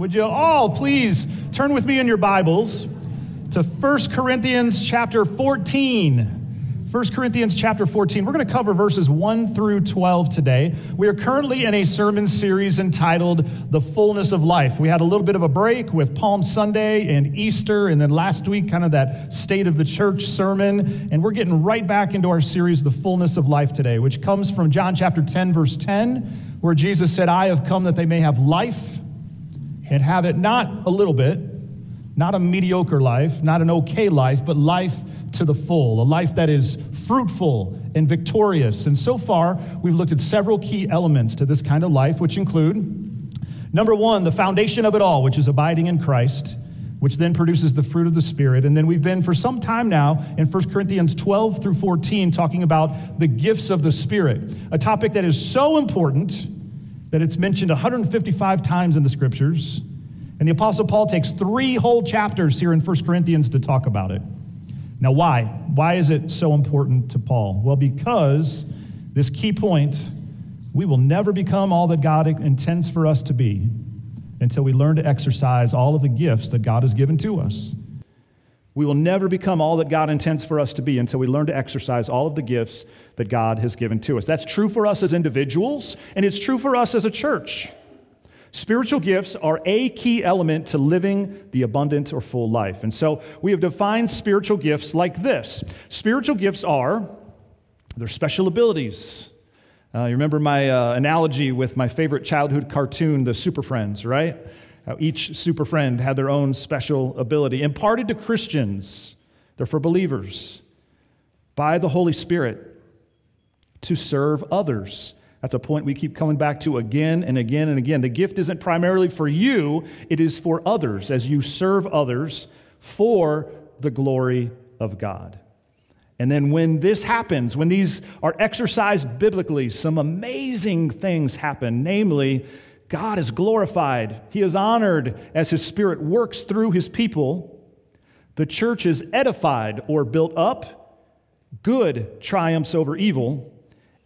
Would you all please turn with me in your Bibles to 1 Corinthians chapter 14. 1 Corinthians chapter 14. We're going to cover verses 1 through 12 today. We are currently in a sermon series entitled The Fullness of Life. We had a little bit of a break with Palm Sunday and Easter, and then last week, kind of that State of the Church sermon. And we're getting right back into our series, The Fullness of Life, today, which comes from John chapter 10, verse 10, where Jesus said, I have come that they may have life and have it not a little bit, not a mediocre life, not an okay life, but life to the full, a life that is fruitful and victorious. And so far, we've looked at several key elements to this kind of life, which include number one, the foundation of it all, which is abiding in Christ. Which then produces the fruit of the Spirit. And then we've been for some time now in 1 Corinthians 12 through 14 talking about the gifts of the Spirit, a topic that is so important that it's mentioned 155 times in the scriptures. And the Apostle Paul takes three whole chapters here in 1 Corinthians to talk about it. Now, why? Why is it so important to Paul? Well, because this key point we will never become all that God intends for us to be until we learn to exercise all of the gifts that God has given to us. We will never become all that God intends for us to be until we learn to exercise all of the gifts that God has given to us. That's true for us as individuals, and it's true for us as a church. Spiritual gifts are a key element to living the abundant or full life. And so we have defined spiritual gifts like this spiritual gifts are they're special abilities. Uh, you remember my uh, analogy with my favorite childhood cartoon, The Super Friends, right? How each super friend had their own special ability, imparted to Christians, they're for believers, by the Holy Spirit to serve others. That's a point we keep coming back to again and again and again. The gift isn't primarily for you, it is for others as you serve others for the glory of God. And then when this happens, when these are exercised biblically, some amazing things happen. Namely, God is glorified, He is honored as His Spirit works through His people. The church is edified or built up. Good triumphs over evil,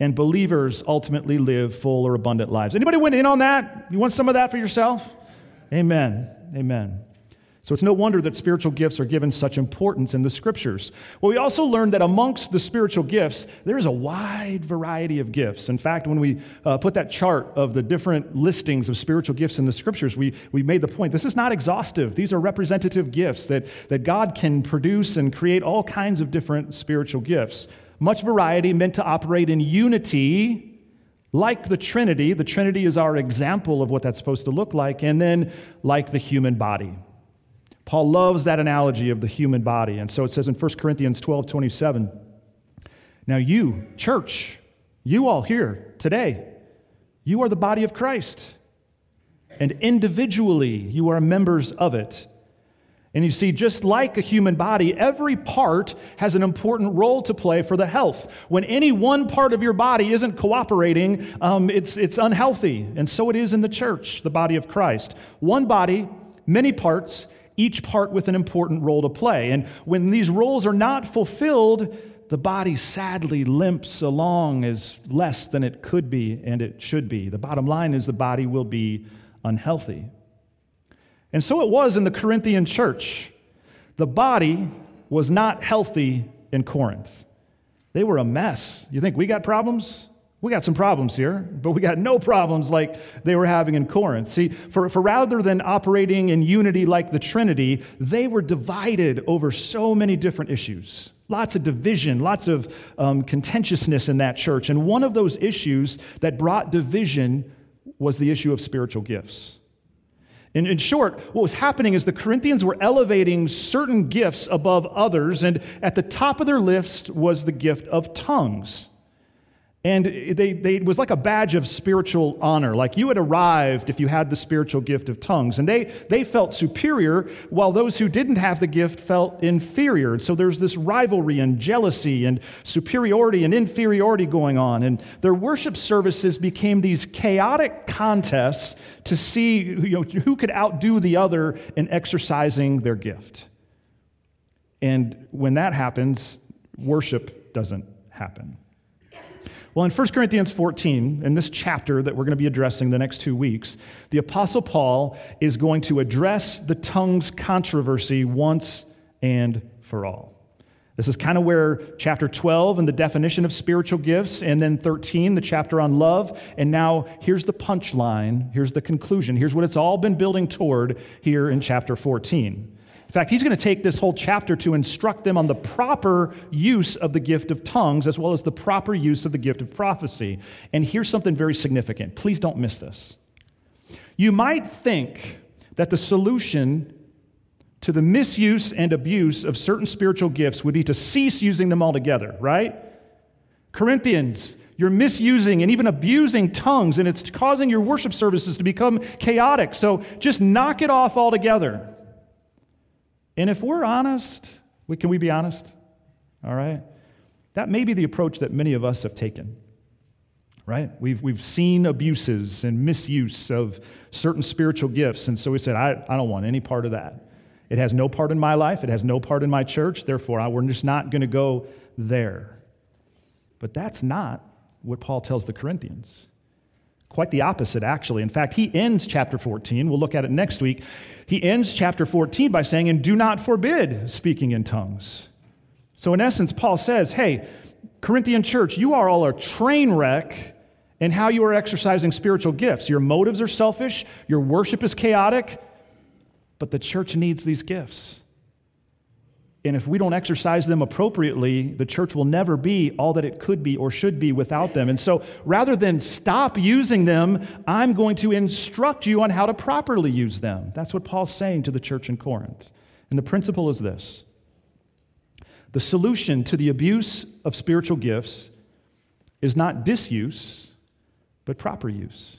and believers ultimately live full or abundant lives. Anybody went in on that? You want some of that for yourself? Amen. Amen. So it's no wonder that spiritual gifts are given such importance in the scriptures. Well, we also learned that amongst the spiritual gifts, there's a wide variety of gifts. In fact, when we uh, put that chart of the different listings of spiritual gifts in the scriptures, we, we made the point this is not exhaustive. These are representative gifts that, that God can produce and create all kinds of different spiritual gifts. Much variety meant to operate in unity like the Trinity, the Trinity is our example of what that's supposed to look like, and then like the human body. Paul loves that analogy of the human body. And so it says in 1 Corinthians 12 27, Now you, church, you all here today, you are the body of Christ. And individually, you are members of it. And you see, just like a human body, every part has an important role to play for the health. When any one part of your body isn't cooperating, um, it's, it's unhealthy. And so it is in the church, the body of Christ. One body, many parts, each part with an important role to play. And when these roles are not fulfilled, the body sadly limps along as less than it could be and it should be. The bottom line is the body will be unhealthy. And so it was in the Corinthian church. The body was not healthy in Corinth. They were a mess. You think we got problems? We got some problems here, but we got no problems like they were having in Corinth. See, for, for rather than operating in unity like the Trinity, they were divided over so many different issues. Lots of division, lots of um, contentiousness in that church. And one of those issues that brought division was the issue of spiritual gifts. In, in short, what was happening is the Corinthians were elevating certain gifts above others, and at the top of their list was the gift of tongues. And they, they, it was like a badge of spiritual honor. Like you had arrived if you had the spiritual gift of tongues. And they, they felt superior, while those who didn't have the gift felt inferior. And so there's this rivalry and jealousy and superiority and inferiority going on. And their worship services became these chaotic contests to see you know, who could outdo the other in exercising their gift. And when that happens, worship doesn't happen. Well, in 1 Corinthians 14, in this chapter that we're going to be addressing the next two weeks, the Apostle Paul is going to address the tongues controversy once and for all. This is kind of where chapter 12 and the definition of spiritual gifts, and then 13, the chapter on love. And now here's the punchline, here's the conclusion, here's what it's all been building toward here in chapter 14 fact, he's going to take this whole chapter to instruct them on the proper use of the gift of tongues as well as the proper use of the gift of prophecy. And here's something very significant. Please don't miss this. You might think that the solution to the misuse and abuse of certain spiritual gifts would be to cease using them altogether, right? Corinthians, you're misusing and even abusing tongues, and it's causing your worship services to become chaotic. So just knock it off altogether. And if we're honest, we, can we be honest? All right? That may be the approach that many of us have taken, right? We've, we've seen abuses and misuse of certain spiritual gifts, and so we said, I, I don't want any part of that. It has no part in my life, it has no part in my church, therefore, I, we're just not going to go there. But that's not what Paul tells the Corinthians. Quite the opposite, actually. In fact, he ends chapter 14. We'll look at it next week. He ends chapter 14 by saying, And do not forbid speaking in tongues. So, in essence, Paul says, Hey, Corinthian church, you are all a train wreck in how you are exercising spiritual gifts. Your motives are selfish, your worship is chaotic, but the church needs these gifts. And if we don't exercise them appropriately, the church will never be all that it could be or should be without them. And so rather than stop using them, I'm going to instruct you on how to properly use them. That's what Paul's saying to the church in Corinth. And the principle is this the solution to the abuse of spiritual gifts is not disuse, but proper use.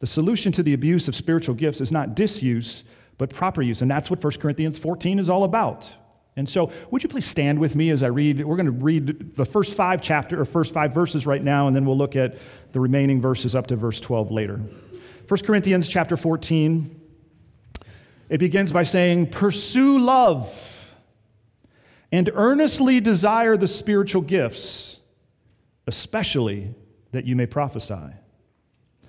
The solution to the abuse of spiritual gifts is not disuse, but proper use. And that's what 1 Corinthians 14 is all about. And so, would you please stand with me as I read? We're going to read the first five chapter or first five verses right now, and then we'll look at the remaining verses up to verse 12 later. 1 Corinthians chapter 14. It begins by saying, Pursue love and earnestly desire the spiritual gifts, especially that you may prophesy.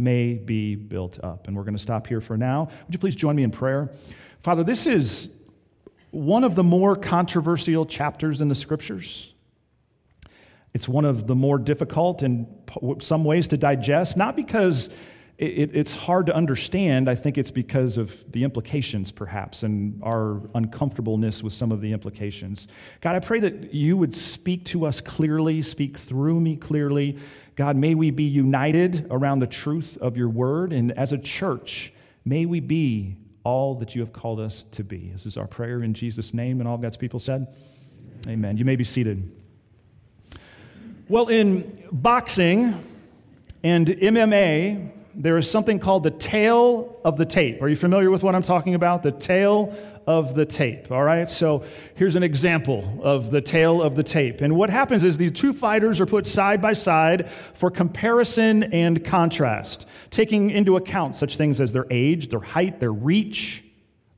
may be built up. And we're going to stop here for now. Would you please join me in prayer? Father, this is one of the more controversial chapters in the scriptures. It's one of the more difficult in some ways to digest, not because it, it's hard to understand. I think it's because of the implications, perhaps, and our uncomfortableness with some of the implications. God, I pray that you would speak to us clearly, speak through me clearly. God, may we be united around the truth of your word. And as a church, may we be all that you have called us to be. This is our prayer in Jesus' name. And all God's people said, Amen. You may be seated. Well, in boxing and MMA, there is something called the tale of the tape. Are you familiar with what I'm talking about? The tale of the tape. All right, so here's an example of the tale of the tape. And what happens is these two fighters are put side by side for comparison and contrast, taking into account such things as their age, their height, their reach,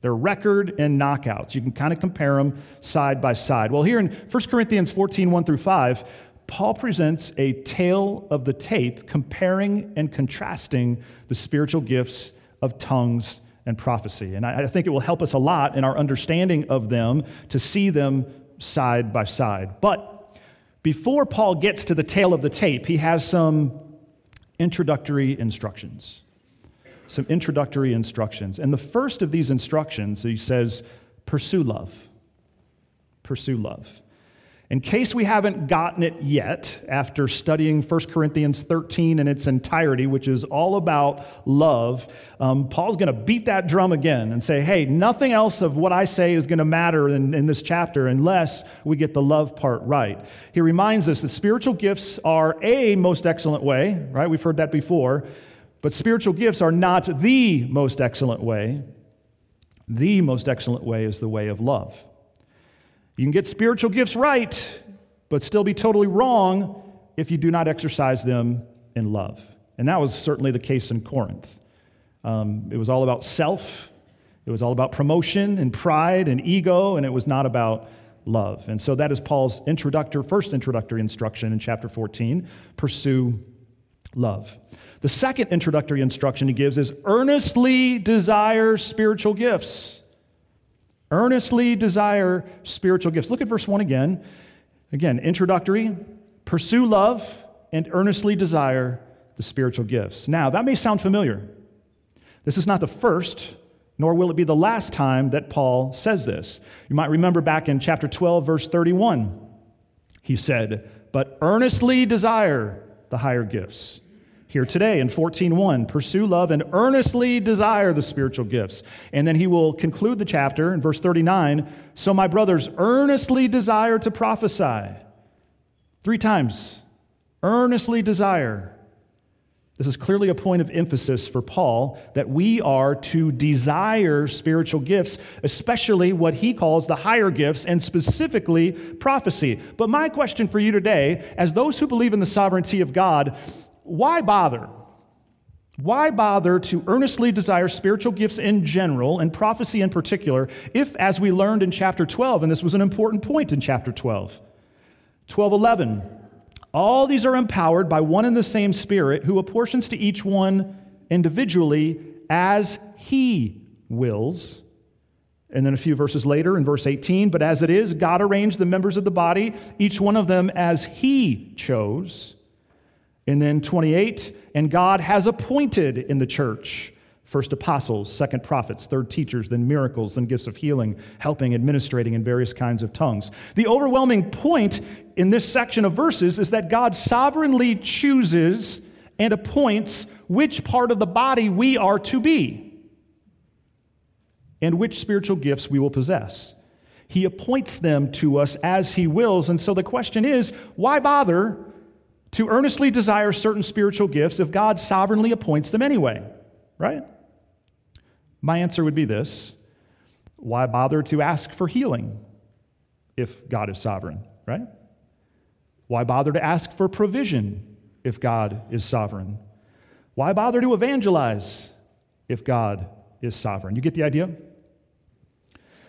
their record, and knockouts. You can kind of compare them side by side. Well, here in 1 Corinthians 14 1 through 5, Paul presents a tale of the tape comparing and contrasting the spiritual gifts of tongues and prophecy. And I, think it will help us a lot in our understanding of them to see them side by side. But before Paul gets to the tale of the tape, he has some introductory instructions. Some introductory instructions. And the first of these instructions, he says, pursue love. Pursue love. In case we haven't gotten it yet, after studying 1 Corinthians 13 in its entirety, which is all about love, um, Paul's going to beat that drum again and say, hey, nothing else of what I say is going to matter in, in this chapter unless we get the love part right. He reminds us that spiritual gifts are a most excellent way, right? We've heard that before. But spiritual gifts are not the most excellent way. The most excellent way is the way of love. You can get spiritual gifts right, but still be totally wrong if you do not exercise them in love. And that was certainly the case in Corinth. Um, it was all about self, it was all about promotion and pride and ego, and it was not about love. And so that is Paul's introductory, first introductory instruction in chapter 14 pursue love. The second introductory instruction he gives is earnestly desire spiritual gifts. Earnestly desire spiritual gifts. Look at verse 1 again. Again, introductory, pursue love, and earnestly desire the spiritual gifts. Now, that may sound familiar. This is not the first, nor will it be the last time that Paul says this. You might remember back in chapter 12, verse 31, he said, But earnestly desire the higher gifts here today in 14:1 pursue love and earnestly desire the spiritual gifts. And then he will conclude the chapter in verse 39 so my brothers earnestly desire to prophesy. Three times earnestly desire. This is clearly a point of emphasis for Paul that we are to desire spiritual gifts, especially what he calls the higher gifts, and specifically prophecy. But my question for you today, as those who believe in the sovereignty of God, why bother? Why bother to earnestly desire spiritual gifts in general and prophecy in particular, if, as we learned in chapter 12, and this was an important point in chapter 12, 1211, all these are empowered by one and the same Spirit who apportions to each one individually as he wills. And then a few verses later, in verse 18, but as it is, God arranged the members of the body, each one of them as he chose. And then 28, and God has appointed in the church first apostles, second prophets, third teachers, then miracles, then gifts of healing, helping, administrating in various kinds of tongues. The overwhelming point in this section of verses is that God sovereignly chooses and appoints which part of the body we are to be and which spiritual gifts we will possess. He appoints them to us as He wills. And so the question is why bother to earnestly desire certain spiritual gifts if God sovereignly appoints them anyway, right? My answer would be this why bother to ask for healing if God is sovereign, right? Why bother to ask for provision if God is sovereign? Why bother to evangelize if God is sovereign? You get the idea?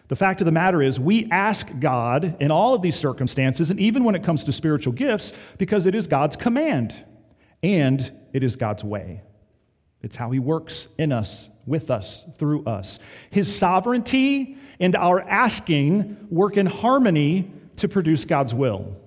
The fact of the matter is, we ask God in all of these circumstances, and even when it comes to spiritual gifts, because it is God's command and it is God's way. It's how He works in us, with us, through us. His sovereignty and our asking work in harmony to produce God's will.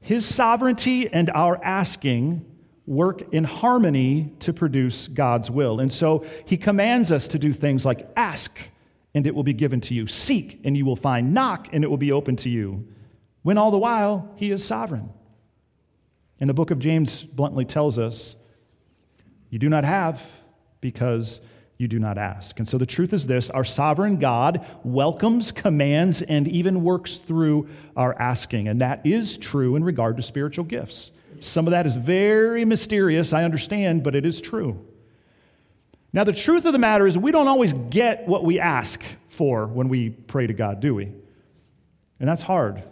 His sovereignty and our asking work in harmony to produce God's will. And so He commands us to do things like ask and it will be given to you. Seek, and you will find. Knock, and it will be open to you. When all the while, He is sovereign. And the book of James bluntly tells us you do not have because you do not ask. And so the truth is this our sovereign God welcomes, commands, and even works through our asking. And that is true in regard to spiritual gifts. Some of that is very mysterious, I understand, but it is true. Now, the truth of the matter is, we don't always get what we ask for when we pray to God, do we? And that's hard.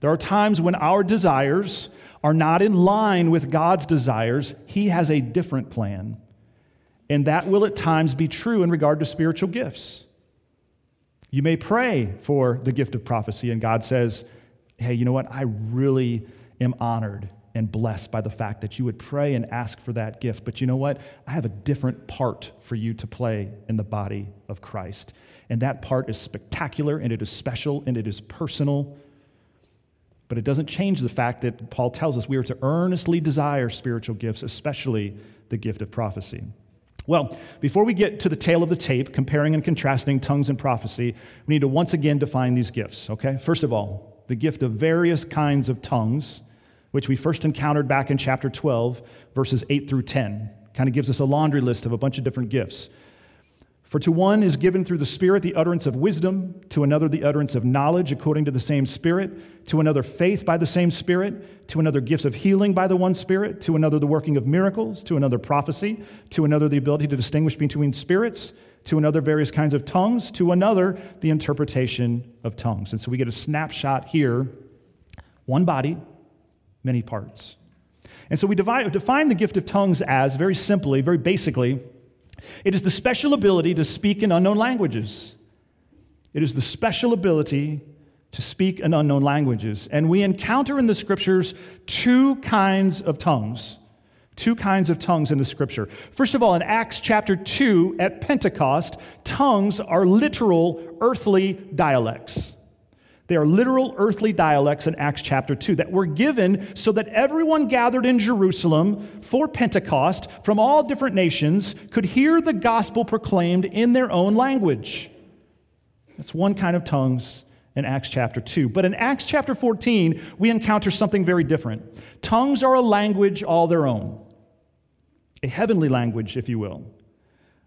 There are times when our desires are not in line with God's desires. He has a different plan. And that will at times be true in regard to spiritual gifts. You may pray for the gift of prophecy, and God says, Hey, you know what? I really am honored and blessed by the fact that you would pray and ask for that gift. But you know what? I have a different part for you to play in the body of Christ. And that part is spectacular and it is special and it is personal. But it doesn't change the fact that Paul tells us we are to earnestly desire spiritual gifts, especially the gift of prophecy. Well, before we get to the tale of the tape, comparing and contrasting tongues and prophecy, we need to once again define these gifts, okay? First of all, the gift of various kinds of tongues, which we first encountered back in chapter 12, verses 8 through 10. Kind of gives us a laundry list of a bunch of different gifts. For to one is given through the Spirit the utterance of wisdom, to another the utterance of knowledge according to the same Spirit, to another faith by the same Spirit, to another gifts of healing by the one Spirit, to another the working of miracles, to another prophecy, to another the ability to distinguish between spirits, to another various kinds of tongues, to another the interpretation of tongues. And so we get a snapshot here one body, many parts. And so we divide, define the gift of tongues as, very simply, very basically, it is the special ability to speak in unknown languages. It is the special ability to speak in unknown languages. And we encounter in the scriptures two kinds of tongues. Two kinds of tongues in the scripture. First of all, in Acts chapter 2 at Pentecost, tongues are literal earthly dialects. They are literal earthly dialects in Acts chapter 2 that were given so that everyone gathered in Jerusalem for Pentecost from all different nations could hear the gospel proclaimed in their own language. That's one kind of tongues in Acts chapter 2. But in Acts chapter 14, we encounter something very different. Tongues are a language all their own, a heavenly language, if you will,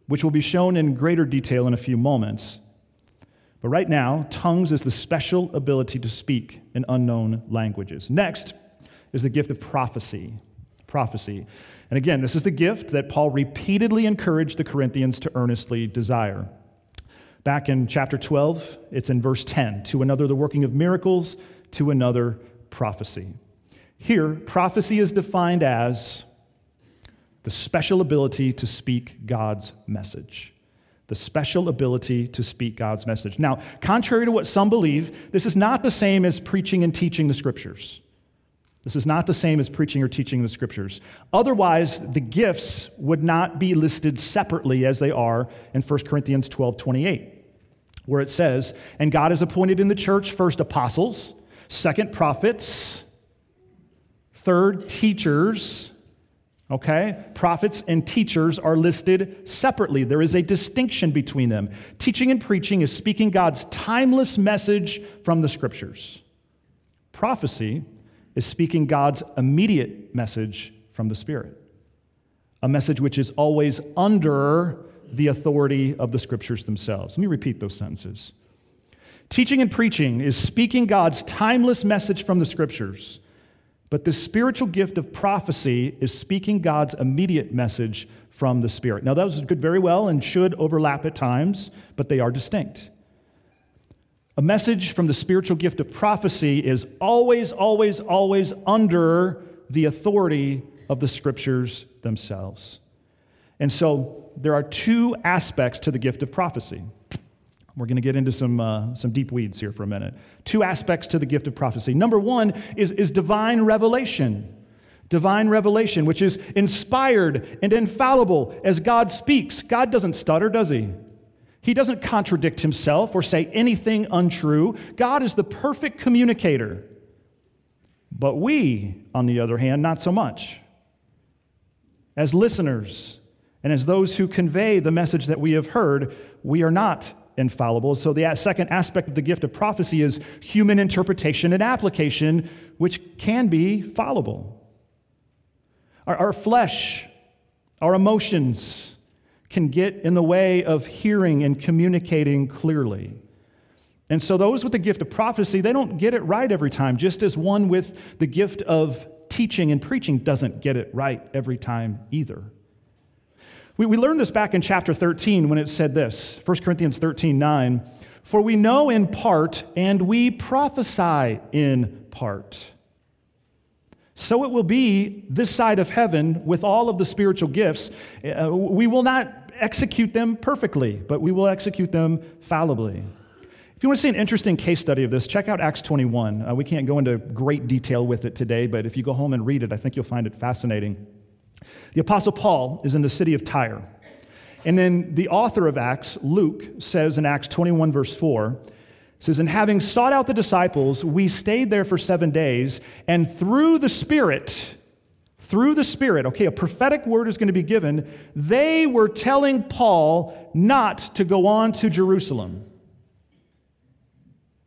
which will be shown in greater detail in a few moments. But right now, tongues is the special ability to speak in unknown languages. Next is the gift of prophecy. Prophecy. And again, this is the gift that Paul repeatedly encouraged the Corinthians to earnestly desire. Back in chapter 12, it's in verse 10 to another, the working of miracles, to another, prophecy. Here, prophecy is defined as the special ability to speak God's message the special ability to speak God's message. Now, contrary to what some believe, this is not the same as preaching and teaching the scriptures. This is not the same as preaching or teaching the scriptures. Otherwise, the gifts would not be listed separately as they are in 1 Corinthians 12 28, where it says, And God has appointed in the church first apostles, second prophets, third teachers, Okay? Prophets and teachers are listed separately. There is a distinction between them. Teaching and preaching is speaking God's timeless message from the scriptures. Prophecy is speaking God's immediate message from the Spirit, a message which is always under the authority of the scriptures themselves. Let me repeat those sentences. Teaching and preaching is speaking God's timeless message from the scriptures. But the spiritual gift of prophecy is speaking God's immediate message from the Spirit. Now, those could very well and should overlap at times, but they are distinct. A message from the spiritual gift of prophecy is always, always, always under the authority of the scriptures themselves. And so there are two aspects to the gift of prophecy. We're going to get into some, uh, some deep weeds here for a minute. Two aspects to the gift of prophecy. Number one is, is divine revelation. Divine revelation, which is inspired and infallible as God speaks. God doesn't stutter, does he? He doesn't contradict himself or say anything untrue. God is the perfect communicator. But we, on the other hand, not so much. As listeners and as those who convey the message that we have heard, we are not infallible. So, the second aspect of the gift of prophecy is human interpretation and application, which can be fallible. Our, our flesh, our emotions can get in the way of hearing and communicating clearly. And so, those with the gift of prophecy, they don't get it right every time, just as one with the gift of teaching and preaching doesn't get it right every time either. We, we learned this back in chapter 13 when it said this 1 Corinthians 13 9. For we know in part and we prophesy in part. So it will be this side of heaven with all of the spiritual gifts. Uh, we will not execute them perfectly, but we will execute them fallibly. If you want to see an interesting case study of this, check out Acts 21. Uh, we can't go into great detail with it today, but if you go home and read it, I think you'll find it fascinating. The Apostle Paul is in the city of Tyre. And then the author of Acts, Luke, says in Acts 21, verse 4, says, And having sought out the disciples, we stayed there for seven days, and through the Spirit, through the Spirit, okay, a prophetic word is going to be given, they were telling Paul not to go on to Jerusalem.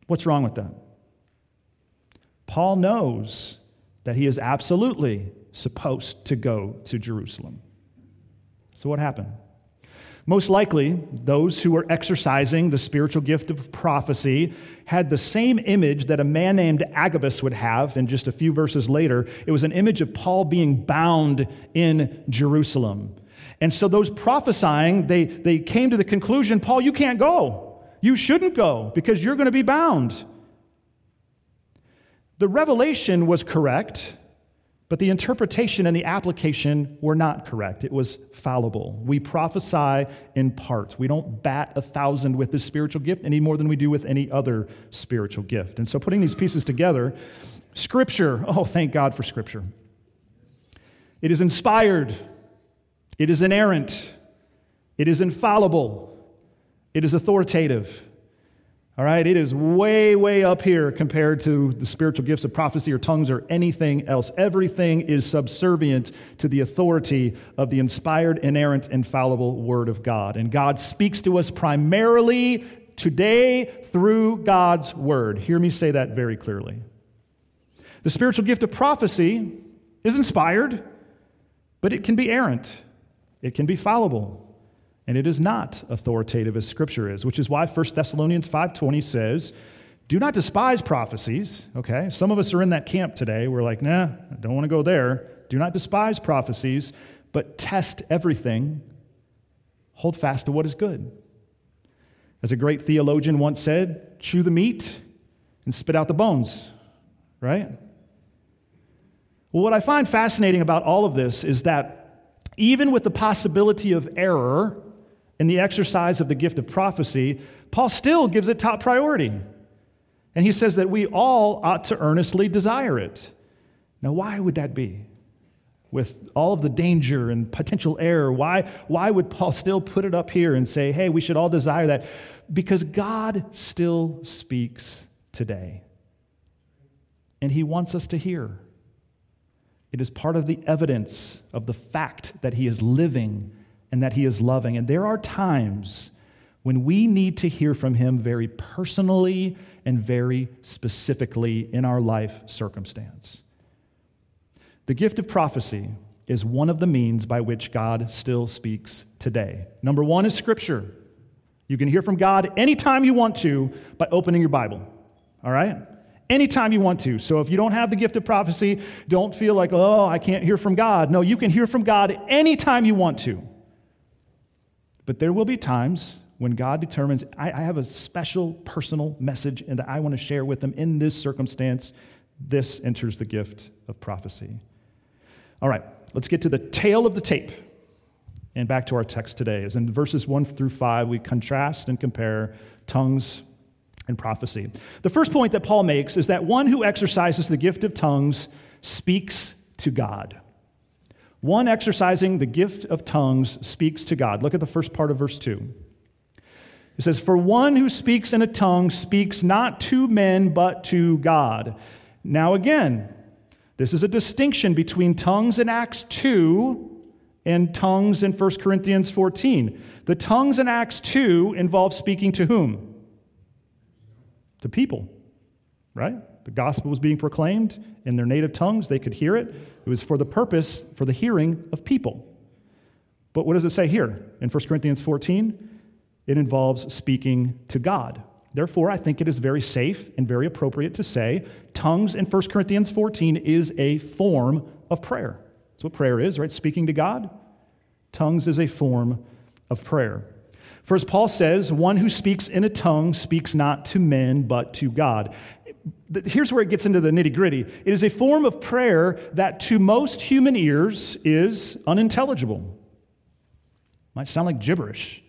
What's wrong with that? Paul knows that he is absolutely supposed to go to Jerusalem. So, what happened? Most likely, those who were exercising the spiritual gift of prophecy had the same image that a man named Agabus would have in just a few verses later. It was an image of Paul being bound in Jerusalem. And so, those prophesying, they, they came to the conclusion Paul, you can't go. You shouldn't go because you're going to be bound. The revelation was correct, but the interpretation and the application were not correct. It was fallible. We prophesy in part. We don't bat a thousand with this spiritual gift any more than we do with any other spiritual gift. And so, putting these pieces together, Scripture, oh, thank God for Scripture. It is inspired, it is inerrant, it is infallible, it is authoritative. All right, it is way, way up here compared to the spiritual gifts of prophecy or tongues or anything else. Everything is subservient to the authority of the inspired, inerrant, infallible Word of God. And God speaks to us primarily today through God's Word. Hear me say that very clearly. The spiritual gift of prophecy is inspired, but it can be errant, it can be fallible and it is not authoritative as scripture is which is why 1 thessalonians 5.20 says do not despise prophecies okay? Some of us are in that camp today. We're like nah i don't want to go there. Do not despise prophecies but test everything. Hold fast to what is good. As a great theologian once said chew the meat and spit out the bones right? Well what i find fascinating about all of this is that even with the possibility of error in the exercise of the gift of prophecy, Paul still gives it top priority. And he says that we all ought to earnestly desire it. Now, why would that be? With all of the danger and potential error, why, why would Paul still put it up here and say, hey, we should all desire that? Because God still speaks today. And he wants us to hear. It is part of the evidence of the fact that he is living and that He is loving. And there are times when we need to hear from Him very personally and very specifically in our life circumstance. The gift of prophecy is one of the means by which God still speaks today. Number one is Scripture. You can hear from God anytime you want to by opening your Bible. All right? Anytime you want to. So if you don't have the gift of prophecy, don't feel like, oh, I can't hear from God. No, you can hear from God anytime you want to. But there will be times when God determines, I, I have a special personal message and that I want to share with them in this circumstance. This enters the gift of prophecy. All right, let's get to the tale of the tape and back to our text today. As in verses 1 through 5, we contrast and compare tongues and prophecy. The first point that Paul makes is that one who exercises the gift of tongues speaks to God. One exercising the gift of tongues speaks to God. Look at the first part of verse 2. It says, For one who speaks in a tongue speaks not to men, but to God. Now, again, this is a distinction between tongues in Acts 2 and tongues in 1 Corinthians 14. The tongues in Acts 2 involve speaking to whom? To people, right? The gospel was being proclaimed in their native tongues. They could hear it. It was for the purpose, for the hearing of people. But what does it say here in 1 Corinthians 14? It involves speaking to God. Therefore, I think it is very safe and very appropriate to say tongues in 1 Corinthians 14 is a form of prayer. That's what prayer is, right? Speaking to God. Tongues is a form of prayer. For as Paul says, one who speaks in a tongue speaks not to men, but to God here's where it gets into the nitty gritty. It is a form of prayer that to most human ears is unintelligible. Might sound like gibberish.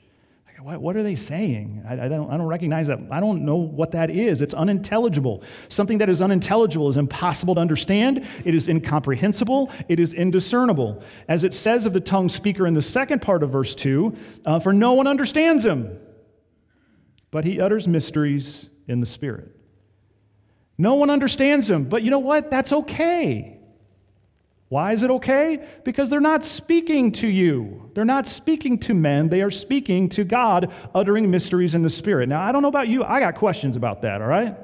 What, are they saying? I, I, don't, I don't recognize that. I don't know what that is. It's unintelligible. Something that is unintelligible is impossible to understand. It is incomprehensible. It is indiscernible. As it says of the tongue speaker in the second part of verse 2 uh, for no one understands him, but he utters mysteries in the Spirit. No one understands them, but you know what? That's okay. Why is it okay? Because they're not speaking to you. They're not speaking to men. They are speaking to God, uttering mysteries in the Spirit. Now, I don't know about you. I got questions about that, all right?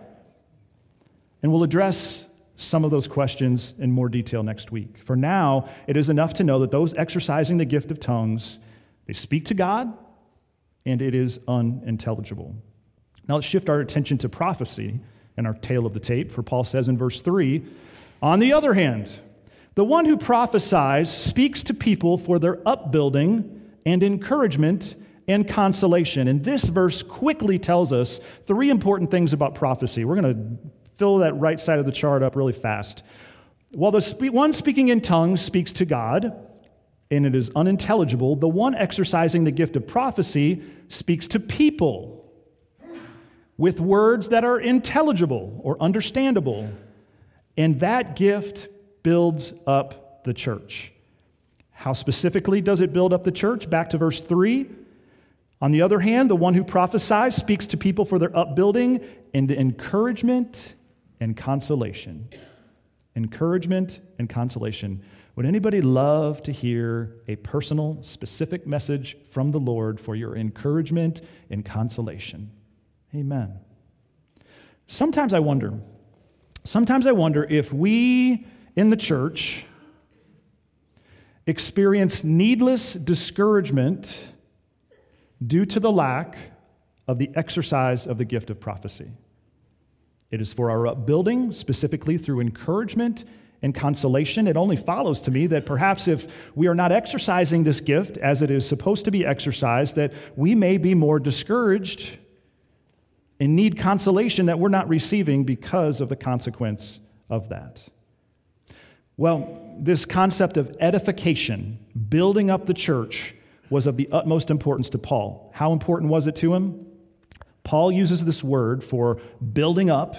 And we'll address some of those questions in more detail next week. For now, it is enough to know that those exercising the gift of tongues, they speak to God, and it is unintelligible. Now, let's shift our attention to prophecy and our tale of the tape, for Paul says in verse 3 On the other hand, the one who prophesies speaks to people for their upbuilding and encouragement and consolation. And this verse quickly tells us three important things about prophecy. We're going to fill that right side of the chart up really fast. While the spe- one speaking in tongues speaks to God, and it is unintelligible, the one exercising the gift of prophecy speaks to people with words that are intelligible or understandable. And that gift builds up the church. How specifically does it build up the church? Back to verse 3. On the other hand, the one who prophesies speaks to people for their upbuilding and encouragement and consolation. Encouragement and consolation. Would anybody love to hear a personal, specific message from the Lord for your encouragement and consolation? Amen. Sometimes I wonder, sometimes I wonder if we in the church experience needless discouragement due to the lack of the exercise of the gift of prophecy. It is for our upbuilding, specifically through encouragement and consolation. It only follows to me that perhaps if we are not exercising this gift as it is supposed to be exercised, that we may be more discouraged and need consolation that we're not receiving because of the consequence of that. Well, this concept of edification, building up the church, was of the utmost importance to Paul. How important was it to him? Paul uses this word for building up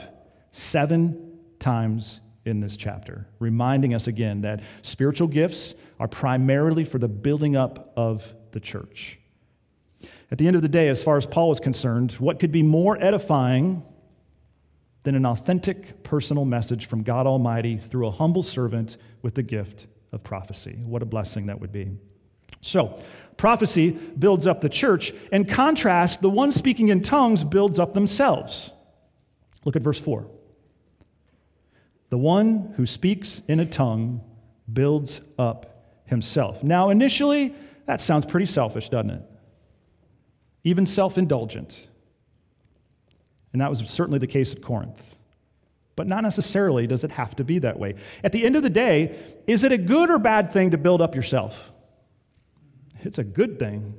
seven times in this chapter, reminding us again that spiritual gifts are primarily for the building up of the church. At the end of the day, as far as Paul was concerned, what could be more edifying than an authentic personal message from God Almighty through a humble servant with the gift of prophecy. What a blessing that would be. So, prophecy builds up the church. In contrast, the one speaking in tongues builds up themselves. Look at verse 4. The one who speaks in a tongue builds up himself. Now, initially, that sounds pretty selfish, doesn't it? Even self indulgent. And that was certainly the case at Corinth. But not necessarily does it have to be that way. At the end of the day, is it a good or bad thing to build up yourself? It's a good thing.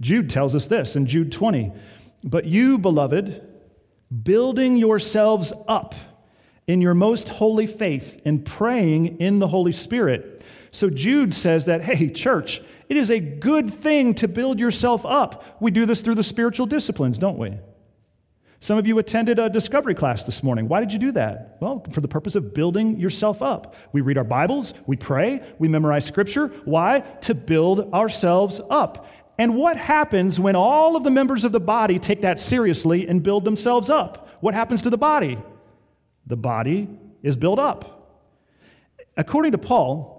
Jude tells us this in Jude 20. But you, beloved, building yourselves up in your most holy faith and praying in the Holy Spirit. So Jude says that, hey, church, it is a good thing to build yourself up. We do this through the spiritual disciplines, don't we? Some of you attended a discovery class this morning. Why did you do that? Well, for the purpose of building yourself up. We read our Bibles, we pray, we memorize scripture. Why? To build ourselves up. And what happens when all of the members of the body take that seriously and build themselves up? What happens to the body? The body is built up. According to Paul,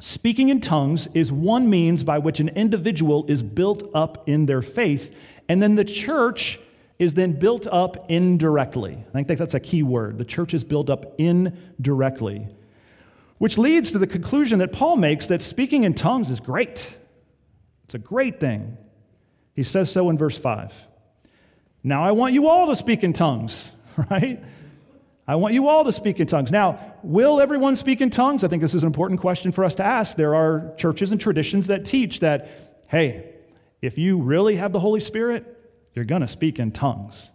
speaking in tongues is one means by which an individual is built up in their faith, and then the church is then built up indirectly. I think that's a key word. The church is built up indirectly, which leads to the conclusion that Paul makes that speaking in tongues is great. It's a great thing. He says so in verse 5. Now I want you all to speak in tongues, right? I want you all to speak in tongues. Now, will everyone speak in tongues? I think this is an important question for us to ask. There are churches and traditions that teach that, hey, if you really have the Holy Spirit, you're going to speak in tongues.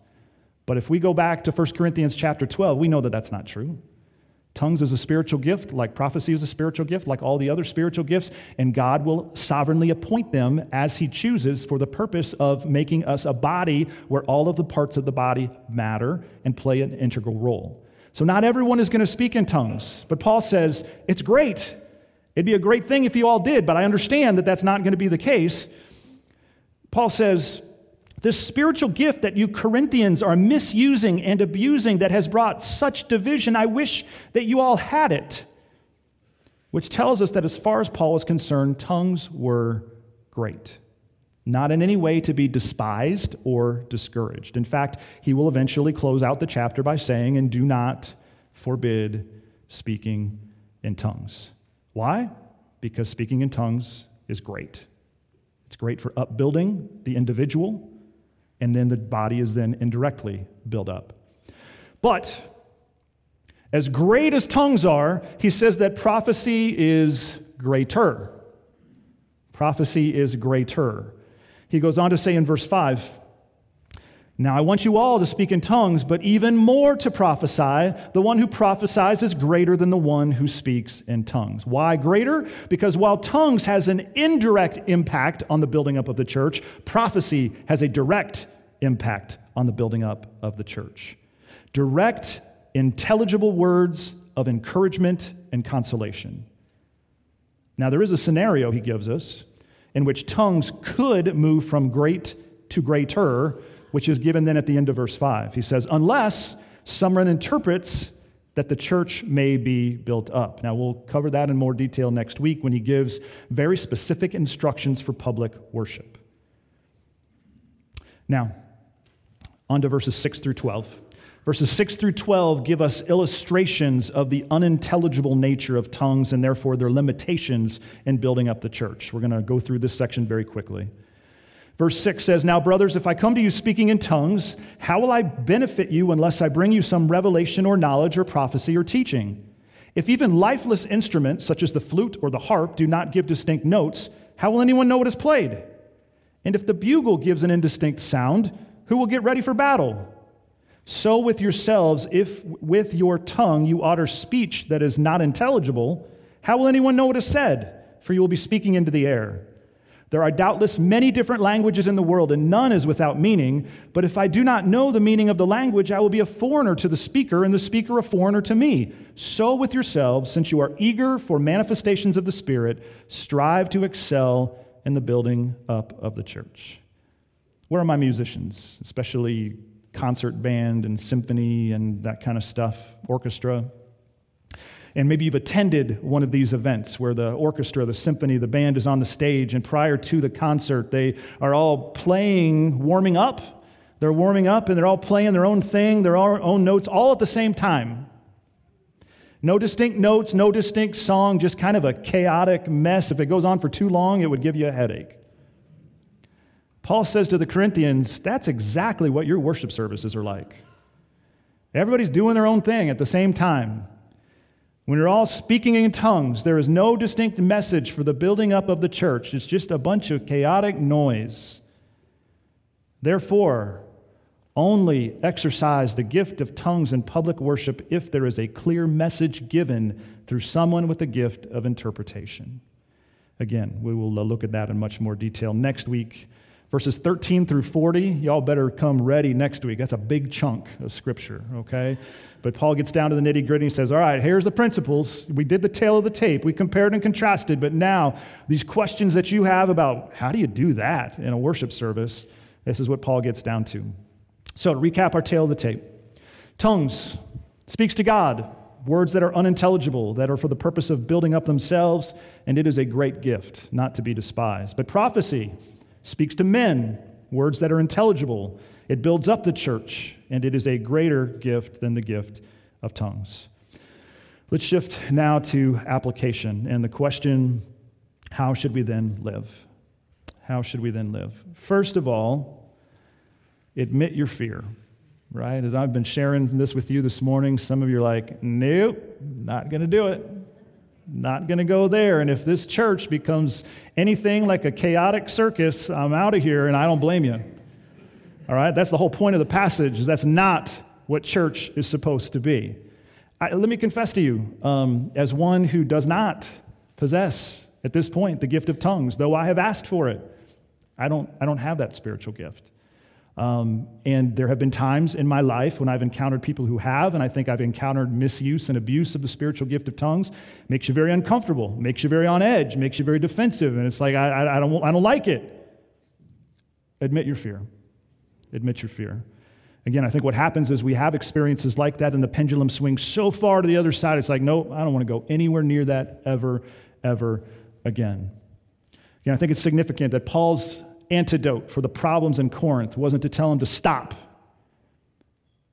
But if we go back to 1 Corinthians chapter 12, we know that that's not true. Tongues is a spiritual gift, like prophecy is a spiritual gift, like all the other spiritual gifts, and God will sovereignly appoint them as He chooses for the purpose of making us a body where all of the parts of the body matter and play an integral role. So, not everyone is going to speak in tongues, but Paul says it's great. It'd be a great thing if you all did, but I understand that that's not going to be the case. Paul says, This spiritual gift that you Corinthians are misusing and abusing that has brought such division, I wish that you all had it. Which tells us that as far as Paul was concerned, tongues were great. Not in any way to be despised or discouraged. In fact, he will eventually close out the chapter by saying, and do not forbid speaking in tongues. Why? Because speaking in tongues is great. It's great for upbuilding the individual, and then the body is then indirectly built up. But as great as tongues are, he says that prophecy is greater. Prophecy is greater. He goes on to say in verse 5 Now I want you all to speak in tongues, but even more to prophesy. The one who prophesies is greater than the one who speaks in tongues. Why greater? Because while tongues has an indirect impact on the building up of the church, prophecy has a direct impact on the building up of the church. Direct, intelligible words of encouragement and consolation. Now, there is a scenario he gives us in which tongues could move from great to greater, which is given then at the end of verse 5. He says, unless someone interprets that the church may be built up. Now, we'll cover that in more detail next week when he gives very specific instructions for public worship. Now, on to verses 6 through 12. Verses 6 through 12 give us illustrations of the unintelligible nature of tongues and therefore their limitations in building up the church. We're going to go through this section very quickly. Verse 6 says, Now, brothers, if I come to you speaking in tongues, how will I benefit you unless I bring you some revelation or knowledge or prophecy or teaching? If even lifeless instruments, such as the flute or the harp, do not give distinct notes, how will anyone know what is played? And if the bugle gives an indistinct sound, who will get ready for battle? So with yourselves, if with your tongue you utter speech that is not intelligible, how will anyone know what is said? For you will be speaking into the air. There are doubtless many different languages in the world, and none is without meaning. But if I do not know the meaning of the language, I will be a foreigner to the speaker, and the speaker a foreigner to me. So with yourselves, since you are eager for manifestations of the Spirit, strive to excel in the building up of the church. Where are my musicians, especially concert band and symphony and that kind of stuff, orchestra. And maybe you've attended one of these events where the orchestra, the symphony, the band is on the stage, and prior to the concert, they are all playing, warming up. They're warming up and they're all playing their own thing, their own notes, all at the same time. No distinct notes, no distinct song, just kind of a chaotic mess. If it goes on for too long, it would give you a headache. Paul says to the Corinthians, that's exactly what your worship services are like. Everybody's doing their own thing at the same time. When you're all speaking in tongues, there is no distinct message for the building up of the church. It's just a bunch of chaotic noise. Therefore, only exercise the gift of tongues in public worship if there is a clear message given through someone with the gift of interpretation. Again, we will look at that in much more detail next week. Verses 13 through 40, y'all better come ready next week. That's a big chunk of scripture, okay? But Paul gets down to the nitty gritty and says, All right, here's the principles. We did the tale of the tape. We compared and contrasted, but now these questions that you have about how do you do that in a worship service, this is what Paul gets down to. So, to recap our tale of the tape tongues speaks to God, words that are unintelligible, that are for the purpose of building up themselves, and it is a great gift, not to be despised. But prophecy, speaks to men, words that are intelligible. It builds up the church, and it is a greater gift than the gift of tongues. Let's shift now to application and the question how should we then live? How should we then live? First of all, admit your fear, right? As I've been sharing this with you this morning, some of you are like, nope, not going to do it. Not going to go there. And if this church becomes anything like a chaotic circus, I'm out of here and I don't blame you. All right? That's the whole point of the passage. Is that's not what church is supposed to be. I, let me confess to you, um, as one who does not possess at this point the gift of tongues, though I have asked for it, I don't, I don't have that spiritual gift. Um, and there have been times in my life when I've encountered people who have, and I think I've encountered misuse and abuse of the spiritual gift of tongues. Makes you very uncomfortable, makes you very on edge, makes you very defensive, and it's like, I, I, don't, I don't like it. Admit your fear. Admit your fear. Again, I think what happens is we have experiences like that, and the pendulum swings so far to the other side, it's like, nope, I don't want to go anywhere near that ever, ever again. Again, I think it's significant that Paul's antidote for the problems in Corinth wasn't to tell him to stop.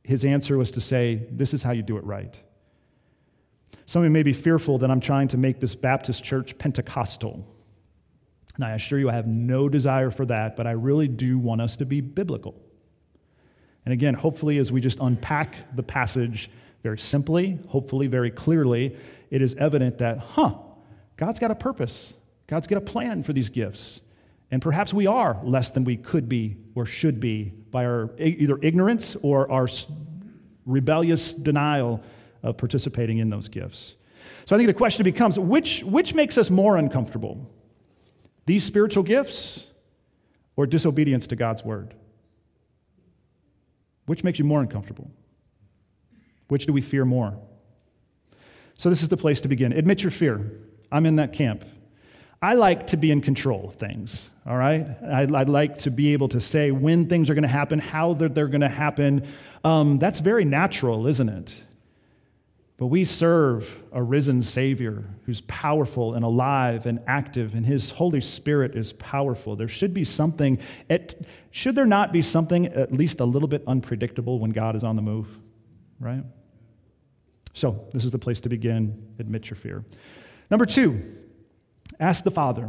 His answer was to say, This is how you do it right. Some of you may be fearful that I'm trying to make this Baptist church Pentecostal. And I assure you, I have no desire for that, but I really do want us to be biblical. And again, hopefully, as we just unpack the passage very simply, hopefully, very clearly, it is evident that, huh, God's got a purpose. God's got a plan for these gifts. And perhaps we are less than we could be or should be by our either ignorance or our rebellious denial of participating in those gifts. So I think the question becomes which, which makes us more uncomfortable? These spiritual gifts or disobedience to God's word? Which makes you more uncomfortable? Which do we fear more? So, this is the place to begin. Admit your fear. I'm in that camp. I like to be in control of things, all right? I, would like to be able to say when things are going to happen, how they're, they're going to happen. Um, that's very natural, isn't it? But we serve a risen Savior who's powerful and alive and active, and His Holy Spirit is powerful. There should be something, at, should there not be something at least a little bit unpredictable when God is on the move, right? So, this is the place to begin. Admit your fear. Number two, ask the Father.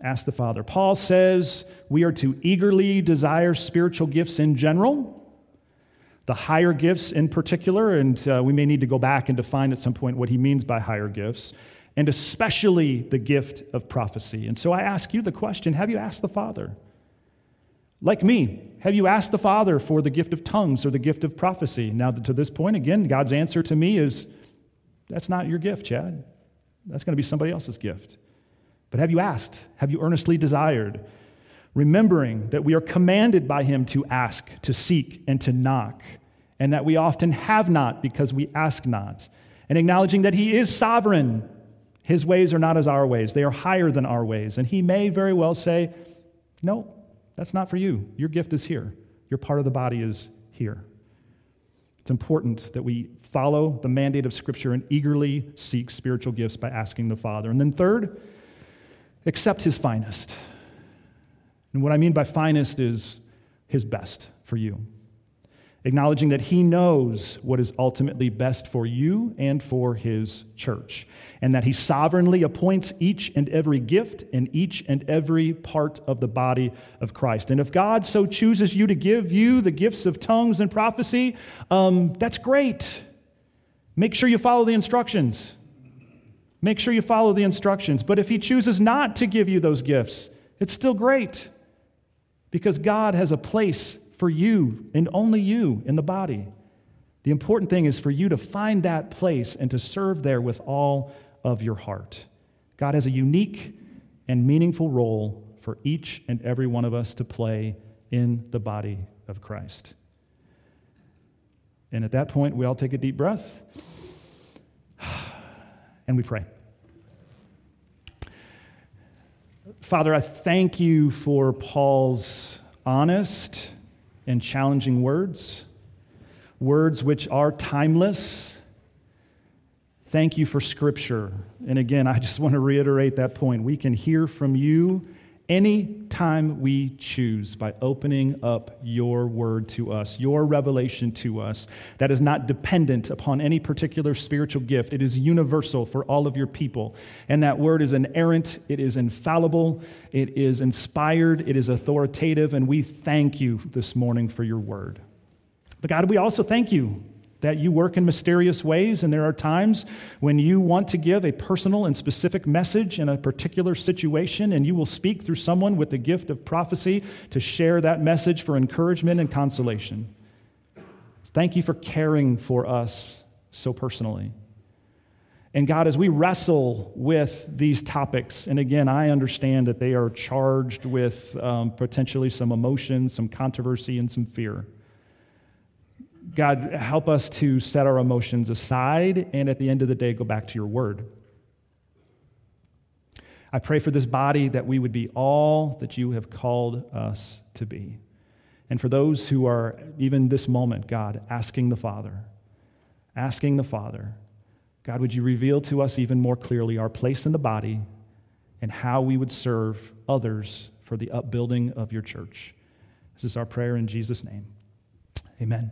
Ask the Father. Paul says we are to eagerly desire spiritual gifts in general the higher gifts in particular, and uh, we may need to go back and define at some point what he means by higher gifts, and especially the gift of prophecy. And so I ask you the question have you asked the Father? Like me, have you asked the Father for the gift of tongues or the gift of prophecy? Now, to this point, again, God's answer to me is that's not your gift, Chad. That's going to be somebody else's gift. But have you asked? Have you earnestly desired? remembering that we are commanded by Him to ask, to seek, and to knock, and that we often have not because we ask not, and acknowledging that He is sovereign. His ways are not as our ways, they are higher than our ways. And He may very well say, No, that's not for you. Your gift is here, your part of the body is here. It's important that we follow the mandate of Scripture and eagerly seek spiritual gifts by asking the Father. And then, third, accept His finest. And what I mean by finest is his best for you. Acknowledging that he knows what is ultimately best for you and for his church, and that he sovereignly appoints each and every gift in each and every part of the body of Christ. And if God so chooses you to give you the gifts of tongues and prophecy, um, that's great. Make sure you follow the instructions. Make sure you follow the instructions. But if he chooses not to give you those gifts, it's still great because God has a place for you and only you in the body. The important thing is for you to find that place and to serve there with all of your heart. God has a unique and meaningful role for each and every one of us to play in the body of Christ. And at that point, we all take a deep breath and we pray. Father, I thank you for Paul's honest and challenging words, words which are timeless. Thank you for Scripture. And again, I just want to reiterate that point. We can hear from you any time we choose by opening up your word to us, your revelation to us, that is not dependent upon any particular spiritual gift. It is universal for all of your people. And that word is inerrant, it is infallible, it is inspired, it is authoritative, and we thank you this morning for your word. But God, we also thank you that you work in mysterious ways, and there are times when you want to give a personal and specific message in a particular situation, and you will speak through someone with the gift of prophecy to share that message for encouragement and consolation. Thank you for caring for us so personally. And God, as we wrestle with these topics, and again, I understand that they are charged with um, potentially some emotion, some controversy, and some fear. God, help us to set our emotions aside and at the end of the day go back to your word. I pray for this body that we would be all that you have called us to be. And for those who are, even this moment, God, asking the Father, asking the Father, God, would you reveal to us even more clearly our place in the body and how we would serve others for the upbuilding of your church? This is our prayer in Jesus' name. Amen.